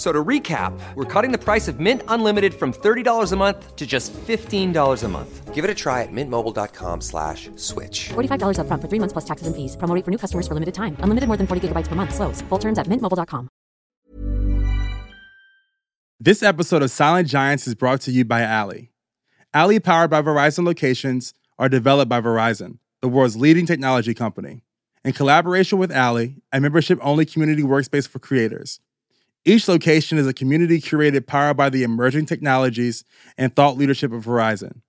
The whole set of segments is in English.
F- So to recap, we're cutting the price of Mint Unlimited from $30 a month to just $15 a month. Give it a try at mintmobile.com slash switch. $45 upfront for three months plus taxes and fees. Promo rate for new customers for limited time. Unlimited more than 40 gigabytes per month. Slows. Full terms at mintmobile.com. This episode of Silent Giants is brought to you by Alley. Alley, powered by Verizon locations, are developed by Verizon, the world's leading technology company. In collaboration with Alley, a membership only community workspace for creators. Each location is a community curated powered by the emerging technologies and thought leadership of Verizon.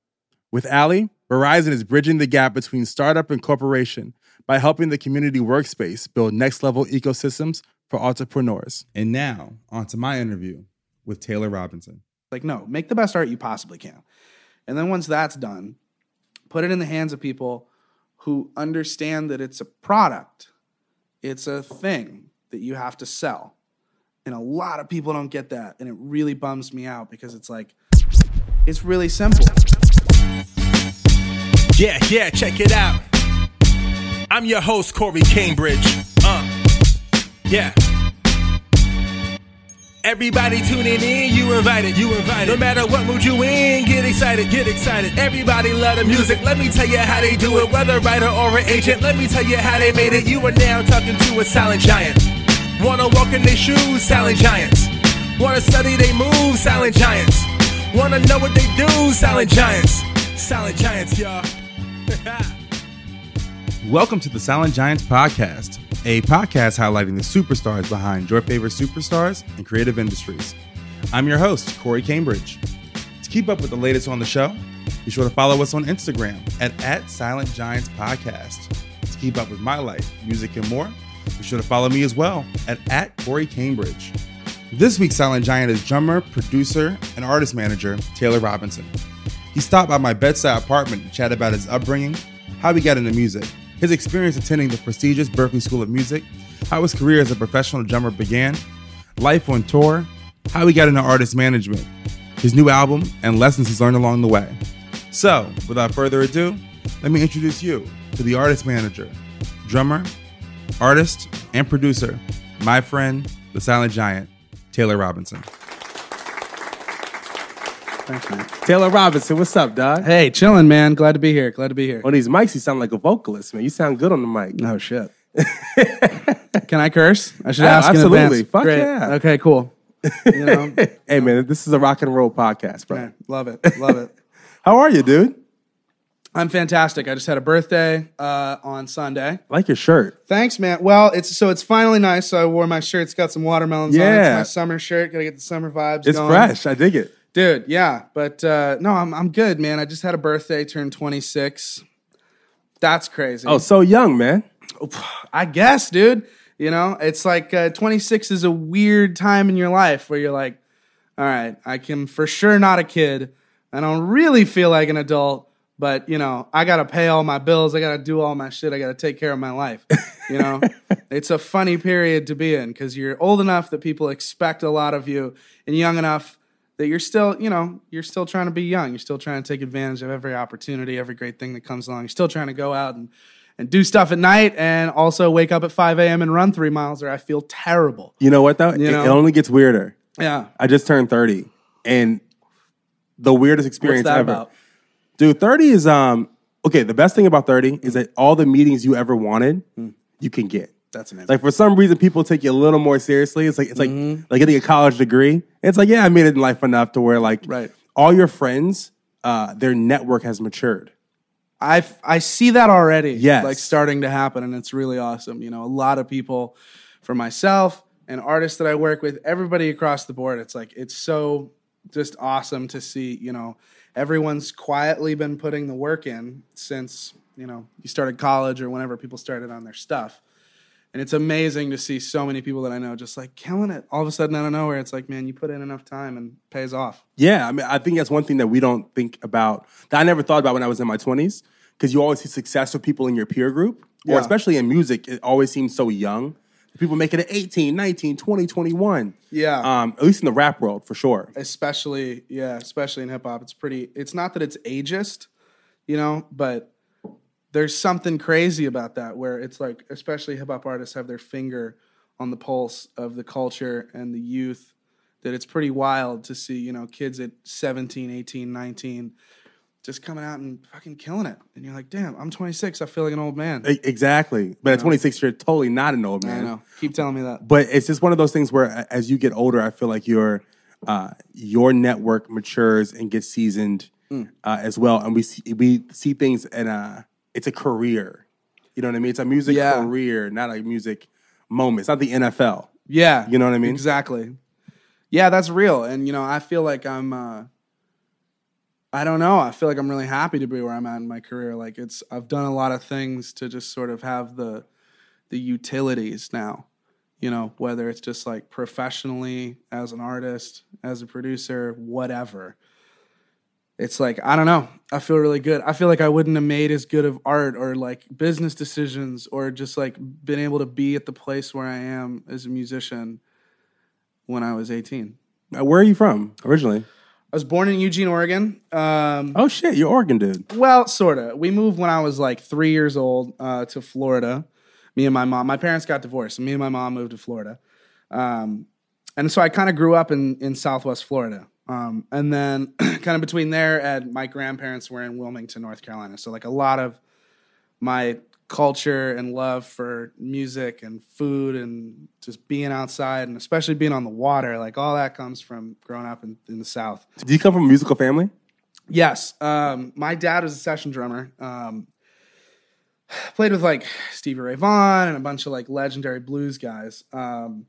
With Alley, Verizon is bridging the gap between startup and corporation by helping the community workspace build next level ecosystems for entrepreneurs. And now, on to my interview with Taylor Robinson. Like, no, make the best art you possibly can. And then once that's done, put it in the hands of people who understand that it's a product, it's a thing that you have to sell. And a lot of people don't get that. And it really bums me out because it's like, it's really simple. Yeah, yeah, check it out. I'm your host, Corey Cambridge. Uh, yeah. Everybody tuning in, you invited, you invited. No matter what mood you in, get excited, get excited. Everybody love the music, let me tell you how they do it. Whether writer or an agent, let me tell you how they made it. You are now talking to a silent giant. Wanna walk in their shoes, silent giants. Wanna study they move, silent giants. Wanna know what they do, silent giants. Silent giants, y'all. Welcome to the Silent Giants Podcast, a podcast highlighting the superstars behind your favorite superstars and creative industries. I'm your host, Corey Cambridge. To keep up with the latest on the show, be sure to follow us on Instagram at, at Silent Giants Podcast. To keep up with my life, music, and more, be sure to follow me as well at, at Corey Cambridge. This week's Silent Giant is drummer, producer, and artist manager Taylor Robinson. He stopped by my Bed Stuy apartment to chat about his upbringing, how he got into music, his experience attending the prestigious Berklee School of Music, how his career as a professional drummer began, life on tour, how he got into artist management, his new album, and lessons he's learned along the way. So, without further ado, let me introduce you to the artist manager, drummer, artist, and producer, my friend, the silent giant, Taylor Robinson. Thanks, man. Taylor Robinson, what's up, dog? Hey, chilling, man. Glad to be here. Glad to be here. On these mics, you sound like a vocalist, man. You sound good on the mic. Oh, shit. Can I curse? I should Oh, ask absolutely. in advance. Fuck Great. yeah. Okay, cool. You know, hey, man, this is a rock and roll podcast, bro. man, love it. Love it. How are you, dude? I'm fantastic. I just had a birthday uh, on Sunday. Like your shirt. Thanks, man. Well, it's so it's finally nice. So I wore my shirt. It's got some watermelons on it. Yeah. It's my summer shirt. Gotta get the summer vibes. It's going. fresh. I dig it. dude. Yeah, but uh, no, I'm I'm good, man. I just had a birthday. Turned 26. That's crazy. Oh, so young, man. I guess, dude. You know, it's like uh, 26 is a weird time in your life where you're like, all right, I can for sure not a kid. I don't really feel like an adult, but you know, I gotta pay all my bills. I gotta do all my shit. I gotta take care of my life. You know, it's a funny period to be in because you're old enough that people expect a lot of you, and young enough that you're still, you know, you're still trying to be young. You're still trying to take advantage of every opportunity, every great thing that comes along. You're still trying to go out and and do stuff at night and also wake up at 5 a.m. and run three miles or I feel terrible. You know what, though? You It- know? It, only gets weirder. Yeah. I just turned 30, and the weirdest experience ever. about? Dude, 30 is, um, okay, the best thing about 30 is that all the meetings you ever wanted, you can get. That's amazing. Like for some reason, people take you a little more seriously. It's like it's like Mm-hmm. like getting a college degree. It's like yeah, I made it in life enough to where like Right. all your friends, uh, their network has matured. I I see that already. Yes. Like starting to happen and it's really awesome. You know, a lot of people for myself and artists that I work with, everybody across the board, it's like it's so just awesome to see, you know, everyone's quietly been putting the work in since, you know, you started college or whenever people started on their stuff. And it's amazing to see so many people that I know just like killing it. All of a sudden out of nowhere, it's like, man, you put in enough time and it pays off. Yeah, I mean, I think that's one thing that we don't think about that I never thought about when I was in my twenties because you always see successful people in your peer group, or Yeah. especially in music. It always seems so young. People make it at 18, 19, 20, 21. Yeah. Um, at least in the rap world, for sure. especially yeah especially in hip hop it's pretty it's not that it's ageist you know but there's something crazy about that where it's like especially hip hop artists have their finger on the pulse of the culture and the youth that it's pretty wild to see you know kids at 17 18 19 just coming out and fucking killing it and you're like damn i'm 26 i feel like an old man Exactly. But at 26, you're totally not an old man. i know keep telling me that But it's just one of those things where as you get older, I feel like your uh, your network matures and gets seasoned Mm. uh, as well. And we see, we see things in a, it's a career. You know what I mean? It's a music Yeah. career, not a music moment. It's not the NFL. Yeah. You know what I mean? Exactly. Yeah, that's real. And you know, I feel like I'm uh I don't know. I feel like I'm really happy to be where I'm at in my career. Like it's I've done a lot of things to just sort of have the the utilities now. You know, whether it's just like professionally as an artist, as a producer, whatever. It's like I don't know. I feel really good. I feel like I wouldn't have made as good of art or like business decisions or just like been able to be at the place where I am as a musician when I was 18. Uh, Where are you from originally? I was born in Eugene, Oregon. Um, Oh shit, you're Oregon dude. well, sort of. We moved when I was like three years old uh, to Florida. Me and my mom. My parents got divorced, and me and my mom moved to Florida. Um, and so I kind of grew up in in Southwest Florida. Um, and then kind of between there and my grandparents were in Wilmington, North Carolina. So like a lot of my culture and love for music and food and just being outside and especially being on the water, like all that comes from growing up in, in the South. Do you come from a musical family? Yes. Um, my dad was a session drummer. Um, played with like Stevie Ray Vaughan and a bunch of like legendary blues guys. Um,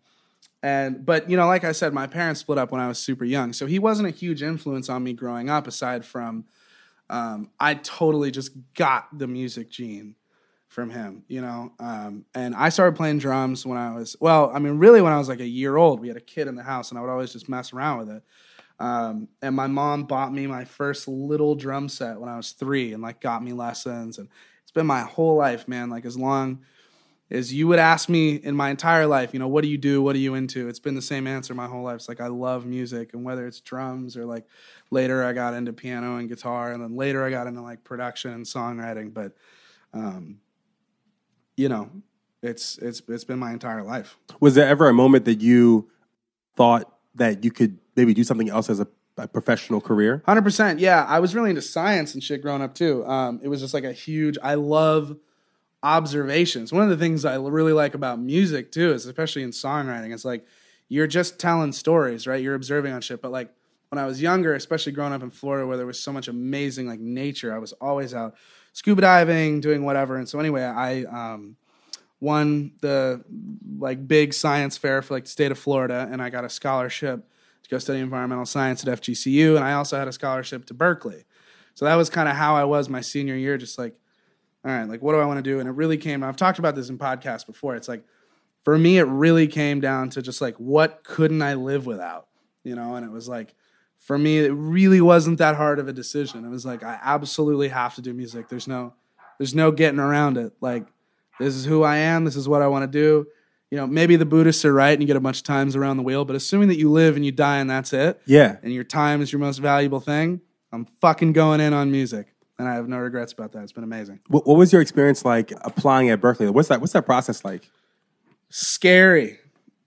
and but you know, like I said, my parents split up when I was super young, so he wasn't a huge influence on me growing up. Aside from, um, I totally just got the music gene from him, you know. Um, and I started playing drums when I was well, I mean, really when I was like a year old. We had a kid in the house, and I would always just mess around with it. Um, and my mom bought me my first little drum set when I was three, and like got me lessons. And it's been my whole life, man. Like as long as you would ask me in my entire life, you know, what do you do? What are you into? It's been the same answer my whole life. It's like I love music, and whether it's drums or like later I got into piano and guitar, and then later I got into like production and songwriting. But, um, you know, it's it's it's been my entire life. Was there ever a moment that you thought that you could maybe do something else as a, a professional career? Hundred percent. Yeah, I was really into science and shit growing up too. Um, it was just like a huge. I love observations. One of the things I really like about music too is especially in songwriting. It's like you're just telling stories, right? You're observing on shit. But like when I was younger, especially growing up in Florida, where there was so much amazing like nature, I was always out scuba diving, doing whatever. And so anyway, I um, won the like big science fair for like the state of Florida, and I got a scholarship to go study environmental science at FGCU, and I also had a scholarship to Berklee. So that was kind of how I was my senior year, just like, all right, like what do I want to do? And it really came. I've talked about this in podcasts before. It's like for me, it really came down to just like what couldn't I live without, you know? And it was like for me, it really wasn't that hard of a decision. It was like I absolutely have to do music. There's no, there's no getting around it. Like this is who I am. This is what I want to do. You know, maybe the Buddhists are right and you get a bunch of times around the wheel, but assuming that you live and you die and that's it, Yeah. and your time is your most valuable thing, I'm fucking going in on music. And I have no regrets about that. It's been amazing. What, what was your experience like applying at Berklee? What's that? What's that process like? Scary.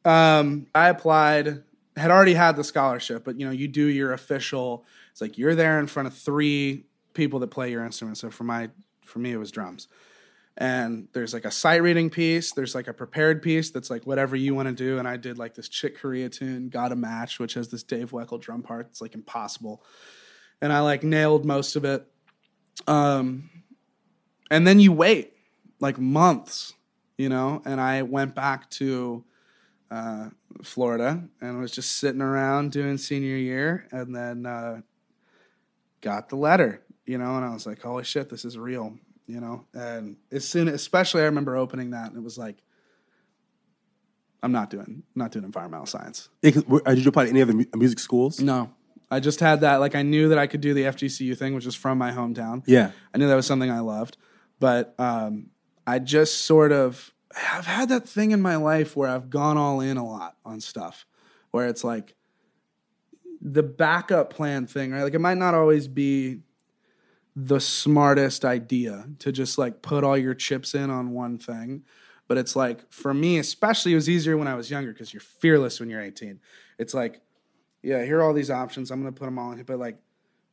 Um, I applied, had already had the scholarship, but you know, you do your official, it's like you're there in front of three people that play your instrument. So for my, for me, it was drums. And there's like a sight reading piece. There's like a prepared piece that's like whatever you want to do. And I did like this Chick Corea tune, Got a Match, which has this Dave Weckl drum part. It's like impossible. And I like nailed most of it. Um, and then you wait like months, you know. And I went back to uh, Florida and was just sitting around doing senior year, and then uh, got the letter, you know. And I was like, "Holy shit, this is real," you know. And as soon, especially, I remember opening that, and it was like, "I'm not doing, not doing environmental science." Yeah, 'cause were- uh, did you apply to any of the music schools? No, I just had that. Like, I knew that I could do the FGCU thing, which is from my hometown. Yeah. I knew that was something I loved, but um, I just sort of I've had that thing in my life where I've gone all in a lot on stuff, where it's like the backup plan thing, right? Like it might not always be the smartest idea to just like put all your chips in on one thing. But it's like for me, especially, it was easier when I was younger because you're fearless when you're 18. It's like, yeah, here are all these options. I'm gonna put them all in. But like,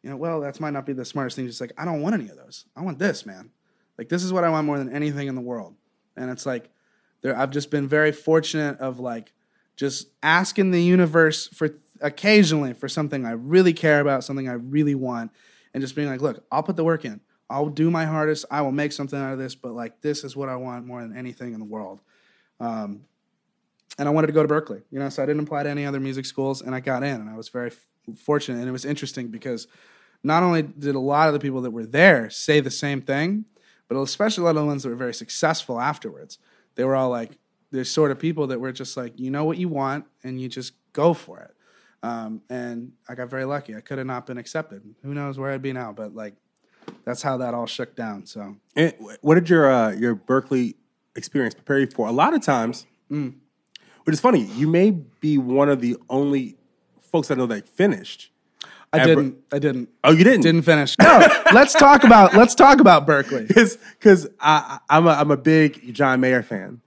you know, well, that might not be the smartest thing. Just like, I don't want any of those. I want this, man. Like, this is what I want more than anything in the world. And it's like, there, I've just been very fortunate of like just asking the universe for occasionally for something I really care about, something I really want, and just being like, look, I'll put the work in. I'll do my hardest. I will make something out of this, but like, this is what I want more than anything in the world. Um, and I wanted to go to Berklee, you know, so I didn't apply to any other music schools, and I got in, and I was very f- fortunate. And it was interesting because not only did a lot of the people that were there say the same thing, but especially a lot of the ones that were very successful afterwards. They were all like, there's sort of people that were just like, you know what you want, and you just go for it. Um, and I got very lucky. I could have not been accepted. Who knows where I'd be now? But like, that's how that all shook down. So And what did your uh, your Berklee experience prepare you for? A lot of times, Mm. which is funny, you may be one of the only folks I know that finished. I Ever- didn't. I didn't. Oh, you didn't? Didn't finish. No. let's talk about. Let's talk about Berklee. because I- I'm a I'm a big John Mayer fan,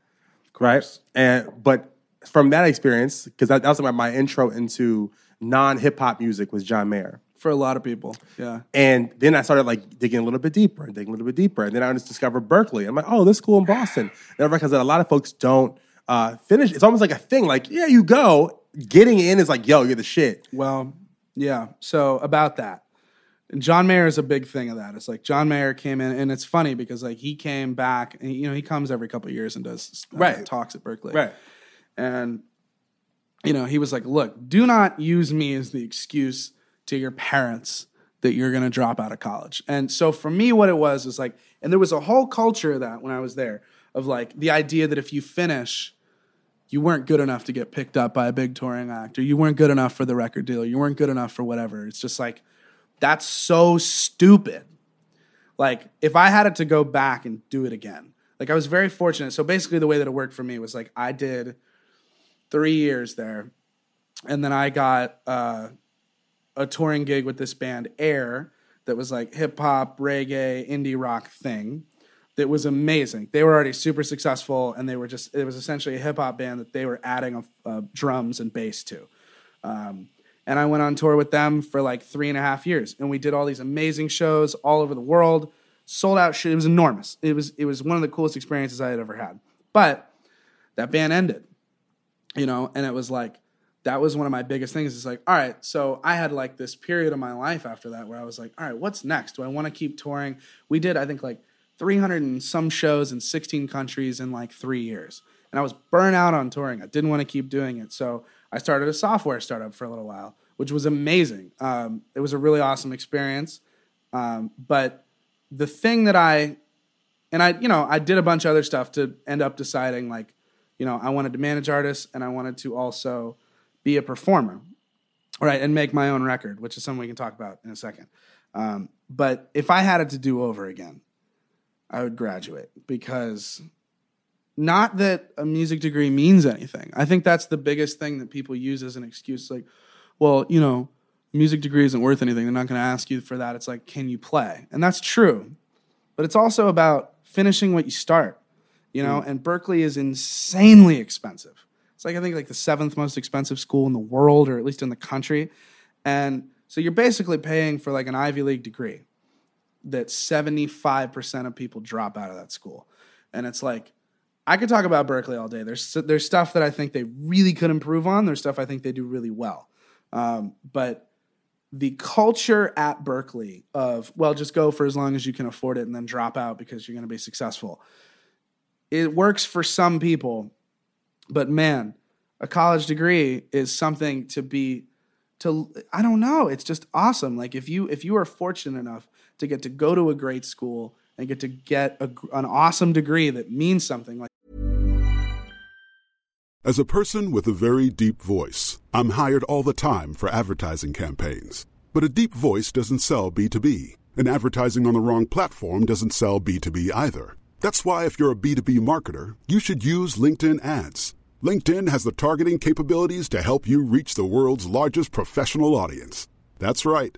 right? And but from that experience, because that, that was my, my intro into non hip hop music was John Mayer. For a lot of people, yeah. And then I started like digging a little bit deeper and digging a little bit deeper. And then I just discovered Berklee. I'm like, oh, this school in Boston. And I realized that a lot of folks don't uh, finish. It's almost like a thing. Like, yeah, you go. Getting in is like, yo, you're the shit. Well, yeah. So about that, and John Mayer is a big thing of that. It's like John Mayer came in, and it's funny because like he came back, and you know he comes every couple of years and does uh, Right. talks at Berklee, Right. and you know he was like, look, do not use me as the excuse to your parents that you're going to drop out of college. And so for me, what it was was like, and there was a whole culture of that when I was there of like the idea that if you finish you weren't good enough to get picked up by a big touring act, or you weren't good enough for the record deal, you weren't good enough for whatever. It's just like, that's so stupid. Like, if I had it to go back and do it again, like, I was very fortunate. So, basically, the way that it worked for me was like, I did three years there, and then I got uh, a touring gig with this band, Aer, that was like hip hop, reggae, indie rock thing that was amazing. They were already super successful, and they were just it was essentially a hip hop band that they were adding a, uh, drums and bass to. Um, and I went on tour with them for like three and a half years, and we did all these amazing shows all over the world, sold out. Shit, it was enormous. It was it was one of the coolest experiences I had ever had. But that band ended, you know, and it was like that was one of my biggest things. It's like, all right, so I had like this period of my life after that where I was like, all right, what's next? Do I want to keep touring? We did, I think, like 300 and some shows in 16 countries in like three years. And I was burnt out on touring. I didn't want to keep doing it. So I started a software startup for a little while, which was amazing. Um, it was a really awesome experience. Um, but the thing that I, and I, you know, I did a bunch of other stuff to end up deciding like, you know, I wanted to manage artists and I wanted to also be a performer, right, and make my own record, which is something we can talk about in a second. Um, but if I had it to do over again, I would graduate because not that a music degree means anything. I think that's the biggest thing that people use as an excuse. Like, well, you know, music degree isn't worth anything. They're not going to ask you for that. It's like, can you play? And that's true. But it's also about finishing what you start, you know, mm. and Berklee is insanely expensive. It's like, I think, like the seventh most expensive school in the world, or at least in the country. And so you're basically paying for like an Ivy League degree that 75% of people drop out of that school. And it's like, I could talk about Berklee all day. There's there's stuff that I think they really could improve on. There's stuff I think they do really well. Um, but the culture at Berklee of well, just go for as long as you can afford it and then drop out because you're going to be successful. It works for some people, but man, a college degree is something to be to I don't know. It's just awesome. Like if you if you are fortunate enough to get to go to a great school and get to get a, an awesome degree that means something like As a person with a very deep voice, I'm hired all the time for advertising campaigns. But a deep voice doesn't sell B2B, and advertising on the wrong platform doesn't sell B2B either. That's why, if you're a B2B marketer, you should use LinkedIn ads. LinkedIn has the targeting capabilities to help you reach the world's largest professional audience. That's right,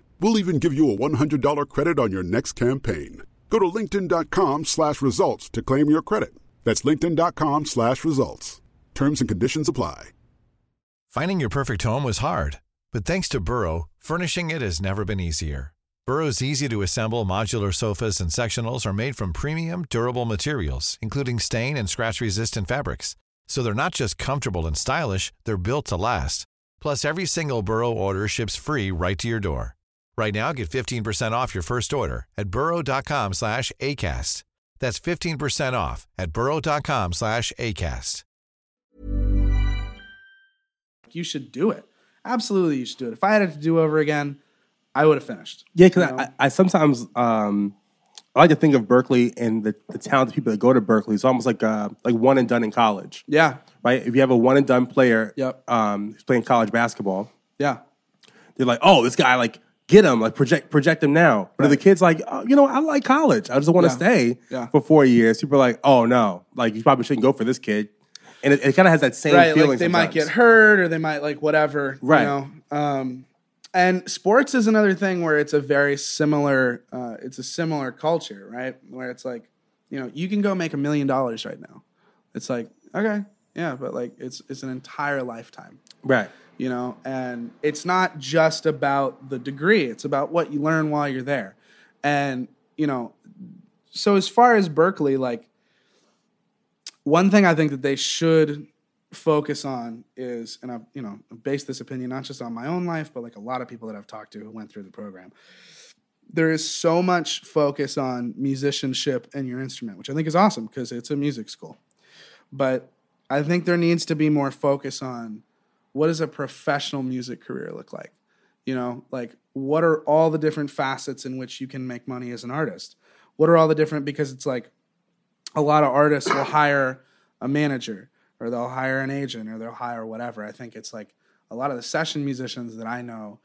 We'll even give you a $100 credit on your next campaign. Go to linkedin.com slash results to claim your credit. That's linkedin.com slash results. Terms and conditions apply. Finding your perfect home was hard, but thanks to Burrow, furnishing it has never been easier. Burrow's easy to assemble modular sofas and sectionals are made from premium, durable materials, including stain and scratch resistant fabrics. So they're not just comfortable and stylish, they're built to last. Plus, every single Burrow order ships free right to your door. Right now, get 15% off your first order at burrow.com slash ACAST. That's 15% off at burrow.com slash ACAST. You should do it. Absolutely, you should do it. If I had it to do over again, I would have finished. Yeah, because You know? I, I sometimes um, I like to think of Berklee and the, the talented people that go to Berklee. It's almost like uh, like one and done in college, Yeah, right? If you have a one and done player, Yep. um, who's playing college basketball, yeah, they're like, oh, this guy, like, get them, like, project project him now. But if the kid's like, oh, you know, I like college, I just want to Yeah. stay Yeah. for four years. People are like, oh no, like you probably shouldn't go for this kid, and it, it kind of has that same right. feeling. Like they might get hurt or they might like whatever. Right. You know. Um, and sports is another thing where it's a very similar. Uh, it's a similar culture, right? Where it's like, you know, you can go make a million dollars right now. It's like okay, yeah, but like it's it's an entire lifetime. right. You know and it's not just about the degree it's about what you learn while you're there. And you know so as far as berklee like one thing i think that they should focus on is and i've you know based this opinion not just on my own life but like a lot of people that i've talked to who went through the program. There is so much focus on musicianship and your instrument which i think is awesome because it's a music school. But i think there needs to be more focus on what does a professional music career look like? You know, like what are all the different facets in which you can make money as an artist? What are all the different because it's like a lot of artists will hire a manager or they'll hire an agent or they'll hire whatever. I think it's like a lot of the session musicians that I know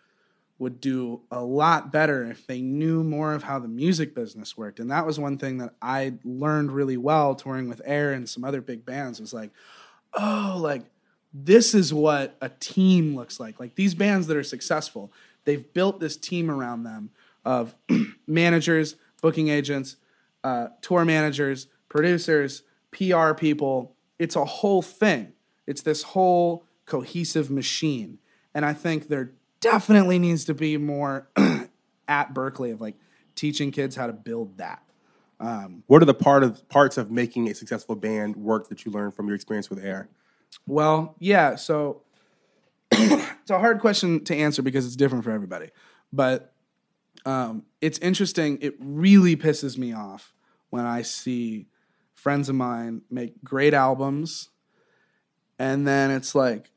would do a lot better if they knew more of how the music business worked. And that was one thing that I learned really well touring with Aer and some other big bands was like, oh, like this is what a team looks like. Like these bands that are successful, they've built this team around them of managers, booking agents, uh, tour managers, producers, PR people. It's a whole thing. It's this whole cohesive machine. And I think there definitely needs to be more at Berklee of like teaching kids how to build that. What are the part of parts of making a successful band work that you learned from your experience with Aer? Well, yeah. So it's a hard question to answer because it's different for everybody. But um, it's interesting. It really pisses me off when I see friends of mine make great albums, and then it's like,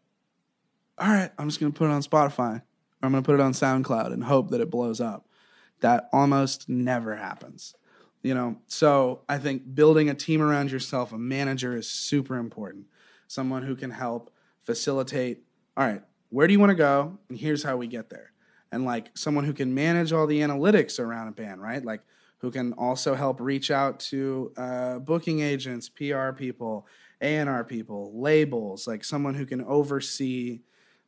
all right, I'm just going to put it on Spotify. Or I'm going to put it on SoundCloud and hope that it blows up. That almost never happens. You know, so I think building a team around yourself, a manager is super important. Someone who can help facilitate, all right, where do you want to go? And here's how we get there. And like someone who can manage all the analytics around a band, right? Like who can also help reach out to uh, booking agents, PR people, A&R people, labels, like someone who can oversee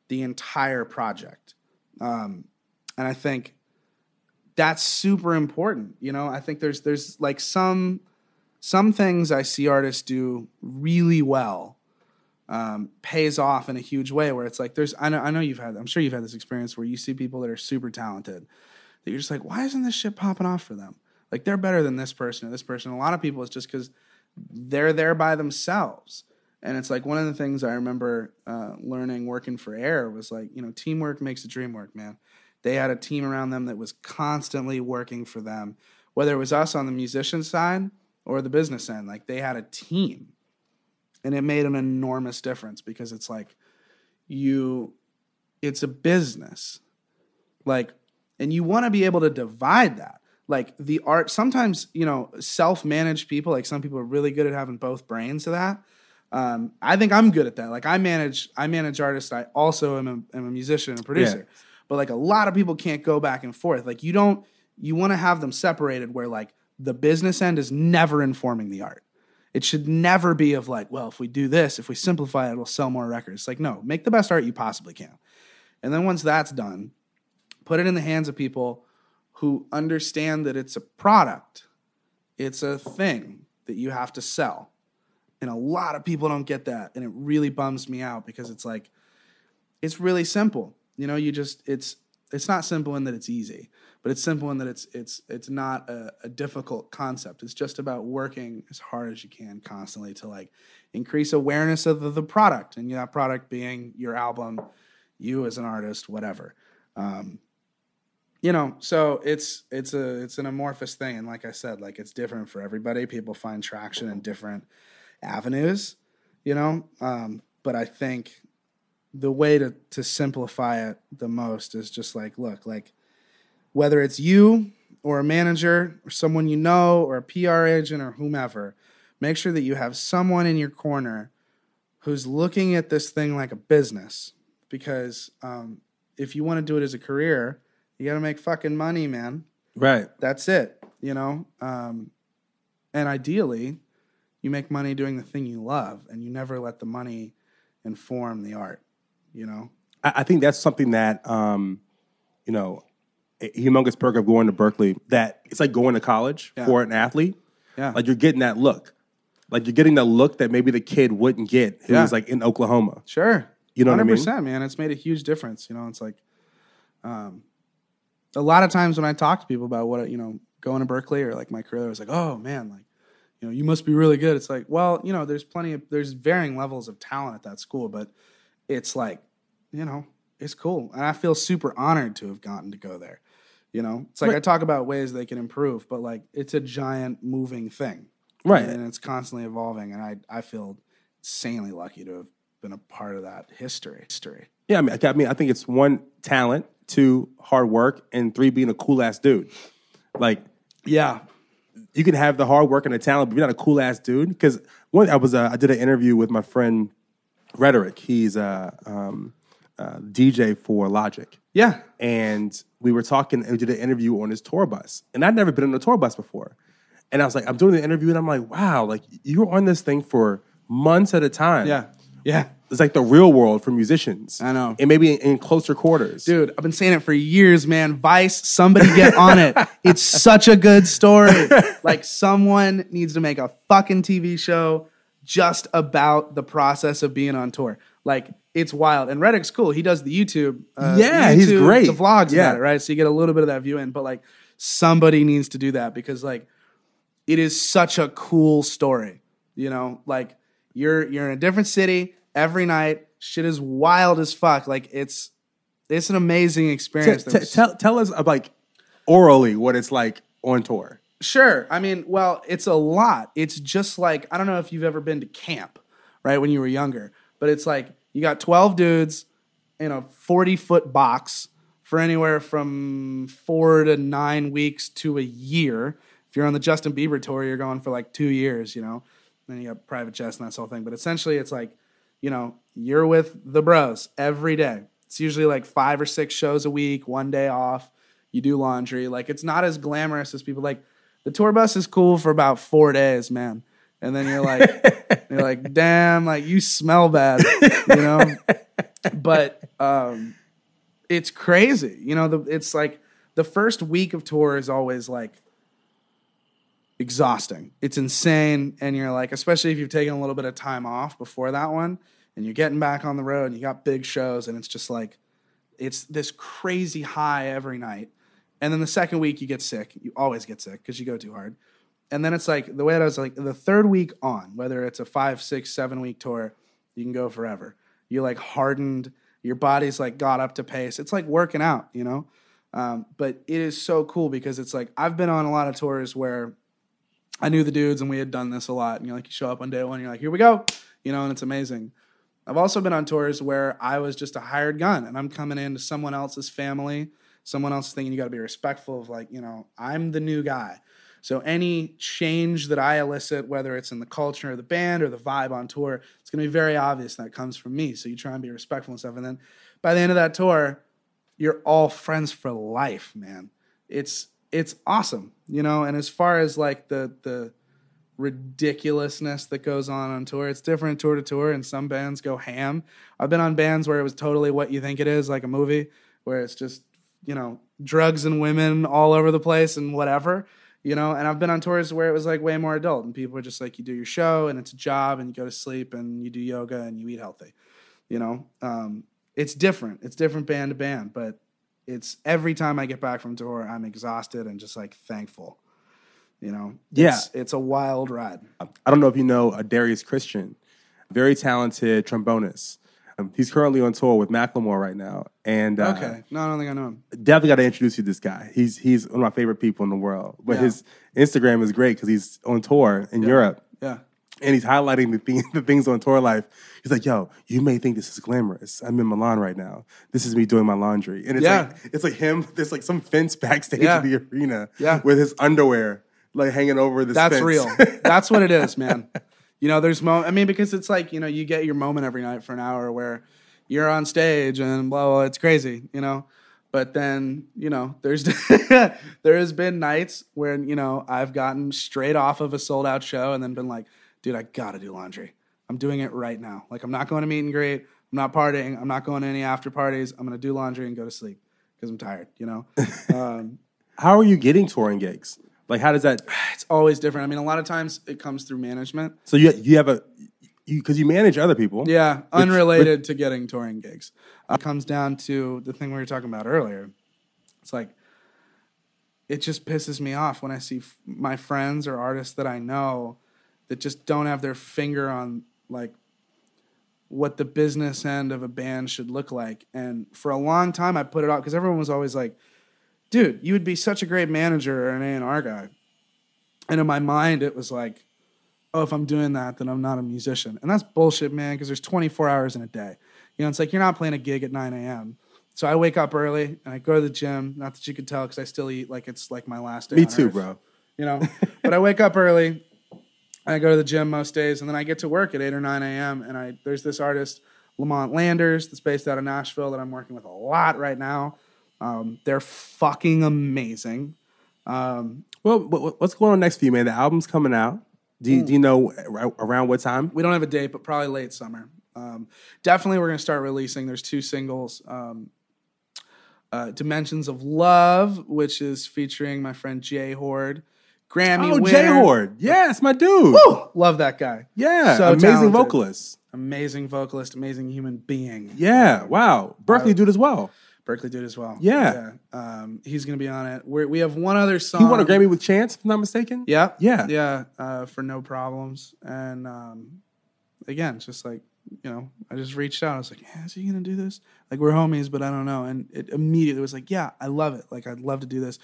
the entire project. Um, and I think that's super important. You know, I think there's there's like some some things I see artists do really well um, pays off in a huge way. Where it's like there's I know I know you've had I'm sure you've had this experience where you see people that are super talented that you're just like why isn't this shit popping off for them? Like they're better than this person or this person. A lot of people it's just because they're there by themselves. And it's like one of the things I remember uh, learning working for Aer was like, you know, teamwork makes the dream work, man. They had a team around them that was constantly working for them, whether it was us on the musician side or the business end. Like they had a team, and it made an enormous difference because it's like you it's a business. Like and you want to be able to divide that. Like the art sometimes you know self-managed people like some people are really good at having both brains to that. Um, i think i'm good at that. Like i manage i manage artists. I also am a, am a musician and a producer but like a lot of people can't go back and forth. Like you don't you want to have them separated where like the business end is never informing the art it should never be of like well if we do this if we simplify it we'll sell more records It's like no make the best art you possibly can and then once that's done put it in the hands of people who understand that it's a product, it's a thing that you have to sell. And a lot of people don't get that. And it really bums me out because it's like, it's really simple. You know, you just, it's, it's not simple in that it's easy, but it's simple in that it's, it's, it's not a, a difficult concept. It's just about working as hard as you can constantly to like increase awareness of the, the product and that product being your album, you as an artist, whatever. Um, you know so it's it's a it's an amorphous thing and like i said like it's different for everybody people find traction in different avenues you know um, but i think the way to to simplify it the most is just like look like whether it's you or a manager or someone you know or a pr agent or whomever make sure that you have someone in your corner who's looking at this thing like a business because um, if you want to do it as a career you got to make fucking money, man. Right. That's it, you know? Um, and ideally, you make money doing the thing you love and you never let the money inform the art, you know? I, I think that's something that, um, you know, humongous perk of going to Berklee that it's like going to college Yeah. for an athlete. Yeah. Like you're getting that look. Like you're getting the look that maybe the kid wouldn't get who Yeah. was like in Oklahoma. Sure. You know what I mean? 100%, man. It's made a huge difference. You know, it's like, um, a lot of times when I talk to people about what, you know, going to Berklee or like my career, I was like, oh man, like, you know, you must be really good. It's like, well, you know, there's plenty of, there's varying levels of talent at that school, but it's like, you know, it's cool. And I feel super honored to have gotten to go there. You know, it's like Right. I talk about ways they can improve, but like it's a giant moving thing. Right. And it's constantly evolving. And I, I feel insanely lucky to have been a part of that history. History. Yeah, I mean, I mean, I think it's one talent, two hard work, and three being a cool ass dude. Like, yeah, you can have the hard work and the talent, but you're not a cool ass dude. Because one, I was, uh, I did an interview with my friend Rhetoric. He's a um, uh, DJ for Logic. Yeah. and we were talking and we did an interview on his tour bus. And I'd never been on a tour bus before. And I was like, I'm doing the interview and I'm like, wow, like you were on this thing for months at a time. Yeah. Yeah. It's like the real world for musicians. I know. And maybe in, in closer quarters. Dude, I've been saying it for years, man. Vice, somebody get on it. It's such a good story. Like, someone needs to make a fucking TV show just about the process of being on tour. Like, it's wild. And Rhetoric's cool. He does the YouTube. Uh, Yeah, he's YouTube, great. The vlogs Yeah. about it, right? So you get a little bit of that view in. But, like, somebody needs to do that because, like, it is such a cool story. You know, like you're you're in a different city every night. Shit is wild as fuck. Like it's it's an amazing experience. t- There's- tell, tell us, uh, like, orally what it's like on tour. Sure. I mean, well, it's a lot. It's just like I don't know if you've ever been to camp, right? When you were younger, but it's like you got twelve dudes in a forty foot box for anywhere from four to nine weeks to a year. If you're on the Justin Bieber tour, you're going for like two years, you know. Then you got private jets and that whole thing. But essentially, it's like, you know, you're with the bros every day. It's usually like five or six shows a week, one day off. You do laundry. Like it's not as glamorous as people like. The tour bus is cool for about four days, man. And then you're like, you're like, damn, like you smell bad, you know. But um, it's crazy, you know. The it's like the first week of tour is always like exhausting. It's insane. And you're like, especially if you've taken a little bit of time off before that one and you're getting back on the road and you got big shows and it's just like, it's this crazy high every night. And then the second week you get sick. You always get sick because you go too hard. And then it's like the way that I was like the third week on, whether it's a five, six, seven week tour, you can go forever. You're like hardened. Your body's like got up to pace. It's like working out, you know? Um, but it is so cool because it's like I've been on a lot of tours where I knew the dudes and we had done this a lot. And you're like, you show up on day one, you're like, here we go. you know, and it's amazing. I've also been on tours where I was just a hired gun and I'm coming into someone else's family, someone else is thinking you got to be respectful of like, you know, I'm the new guy. So any change that I elicit, whether it's in the culture of the band or the vibe on tour, it's going to be very obvious that comes from me. So you try and be respectful and stuff. And then by the end of that tour, you're all friends for life, man. It's it's awesome, you know. And as far as like the the ridiculousness that goes on on tour, it's different tour to tour. And some bands go ham. I've been on bands where it was totally what you think it is, like a movie, where it's just you know drugs and women all over the place and whatever you know and i've been on tours where it was like way more adult and people are just like you do your show and it's a job and you go to sleep and you do yoga and you eat healthy you know um, it's different it's different band to band but it's every time i get back from tour i'm exhausted and just like thankful you know Yeah. it's, it's a wild ride I don't know if you know a Darius Christian, very talented trombonist. Um, he's currently on tour with Macklemore right now, and uh, okay no i don't think i know him definitely got to introduce you to this guy. He's he's one of my favorite people in the world. But Yeah. his Instagram is great because he's on tour in Europe. yeah And he's highlighting the, thing, the things on tour life. He's like, "Yo, you may think this is glamorous. I'm in Milan right now. This is me doing my laundry." And it's Yeah. like it's like him. There's like some fence backstage Yeah. in the arena Yeah. with his underwear like hanging over the. That's fence. real. That's what it is, man. You know, there's mo. I mean, because it's like you know, you get your moment every night for an hour where you're on stage and blah blah. It's crazy, you know. But then you know, there's there has been nights where you know I've gotten straight off of a sold out show and then been like, dude, I gotta do laundry. I'm doing it right now. Like I'm not going to meet and greet. I'm not partying. I'm not going to any after parties. I'm gonna do laundry and go to sleep because I'm tired. You know. Um, How are you getting touring gigs? Like, how does that? it's always different. I mean, a lot of times it comes through management. So you you have a you because you manage other people. Yeah, unrelated to getting touring gigs. Uh, it comes down to the thing we were talking about earlier. It's like it just pisses me off when I see f- my friends or artists that I know that just don't have their finger on like what the business end of a band should look like. And for a long time, I put it off because everyone was always like, "Dude, you would be such a great manager or an A and R guy." And in my mind, it was like, oh, if I'm doing that, then I'm not a musician. And that's bullshit, man, because there's 24 hours in a day. You know, it's like you're not playing a gig at 9 a.m. So I wake up early and I go to the gym. Not that you could tell because I still eat like it's like my last day. Me too, Earth, bro. You know, but I wake up early. I go to the gym most days, and then I get to work at 8 or 9 a.m. And I there's this artist, Lamont Landers, that's based out of Nashville that I'm working with a lot right now. Um, they're fucking amazing. Um, Well, what's going on next for you, man? The album's coming out. Do you, do you know around what time? We don't have a date, but probably late summer. Um, definitely, we're going to start releasing. There's two singles. Um, uh, Dimensions of Love, which is featuring my friend J Hoard, Grammy Oh, winner. J Hoard. Yes, my dude. Woo! Love that guy. Yeah, So amazing talented. vocalist. Amazing vocalist, amazing human being. Yeah, wow. Berklee dude as well. Berklee dude as well. Yeah. Um, he's going to be on it. We're, we have one other song. He won a Grammy with Chance, if I'm not mistaken. Yeah. Yeah. Yeah. Uh, for no problems. And um, again, it's just like, you know, I just reached out. I was like, yeah, is he going to do this? Like, we're homies, but I don't know. And it immediately was like, yeah, I love it. Like, I'd love to do this.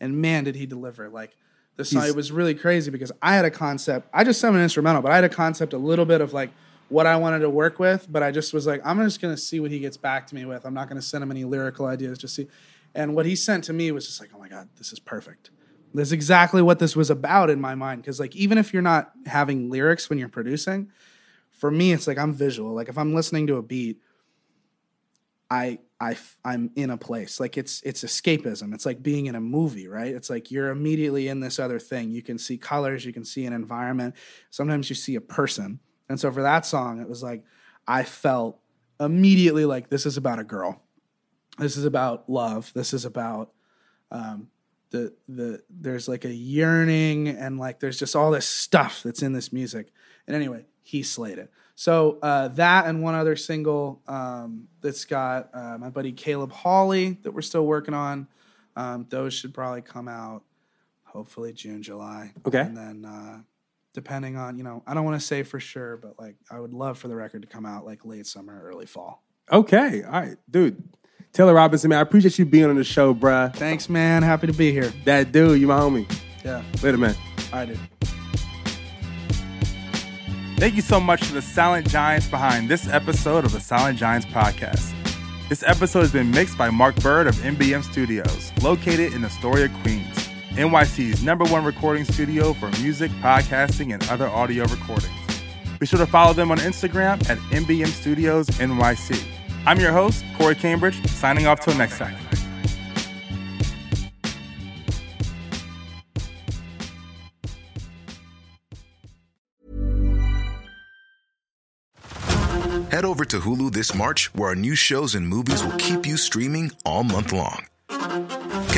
And man, did he deliver. Like, the song, He's- it was really crazy because I had a concept. I just sent an instrumental, but I had a concept a little bit of like what I wanted to work with. But I just was like, I'm just to see what he gets back to me with. I'm not to send him any lyrical ideas, just see. And what he sent to me was just like, oh my God, this is perfect. That's exactly what this was about in my mind. Because like even if you're not having lyrics when you're producing, for me it's like I'm visual. Like if I'm listening to a beat, I I I'm in a place. Like it's it's escapism. It's like being in a movie, right? It's like you're immediately in this other thing. You can see colors, you can see an environment. Sometimes you see a person. And so for that song, it was like I felt immediately like this is about a girl. This is about love. This is about um, the the there's like a yearning and like there's just all this stuff that's in this music. And anyway, he slayed it. So uh, that and one other single um, that's got uh, my buddy Caleb Hawley that we're still working on. Um, those should probably come out hopefully June, July. Okay. And then uh, depending on you know I don't want to say for sure, but like I would love for the record to come out like late summer, early fall. Okay. All right, dude. Taylor Robinson, man, I appreciate you being on the show, bruh. Thanks, man. Happy to be here. That dude, you my homie. Yeah. Later, man. I do. Thank you so much to the Silent Giants behind this episode of the Silent Giants podcast. This episode has been mixed by Mark Byrd of MBM Studios, located in Astoria, Queens, NYC's number one recording studio for music, podcasting, and other audio recordings. Be sure to follow them on Instagram at MBM Studios NYC. I'm your host, Corey Cambridge, signing off till next time. Head over to Hulu this March, where our new shows and movies will keep you streaming all month long.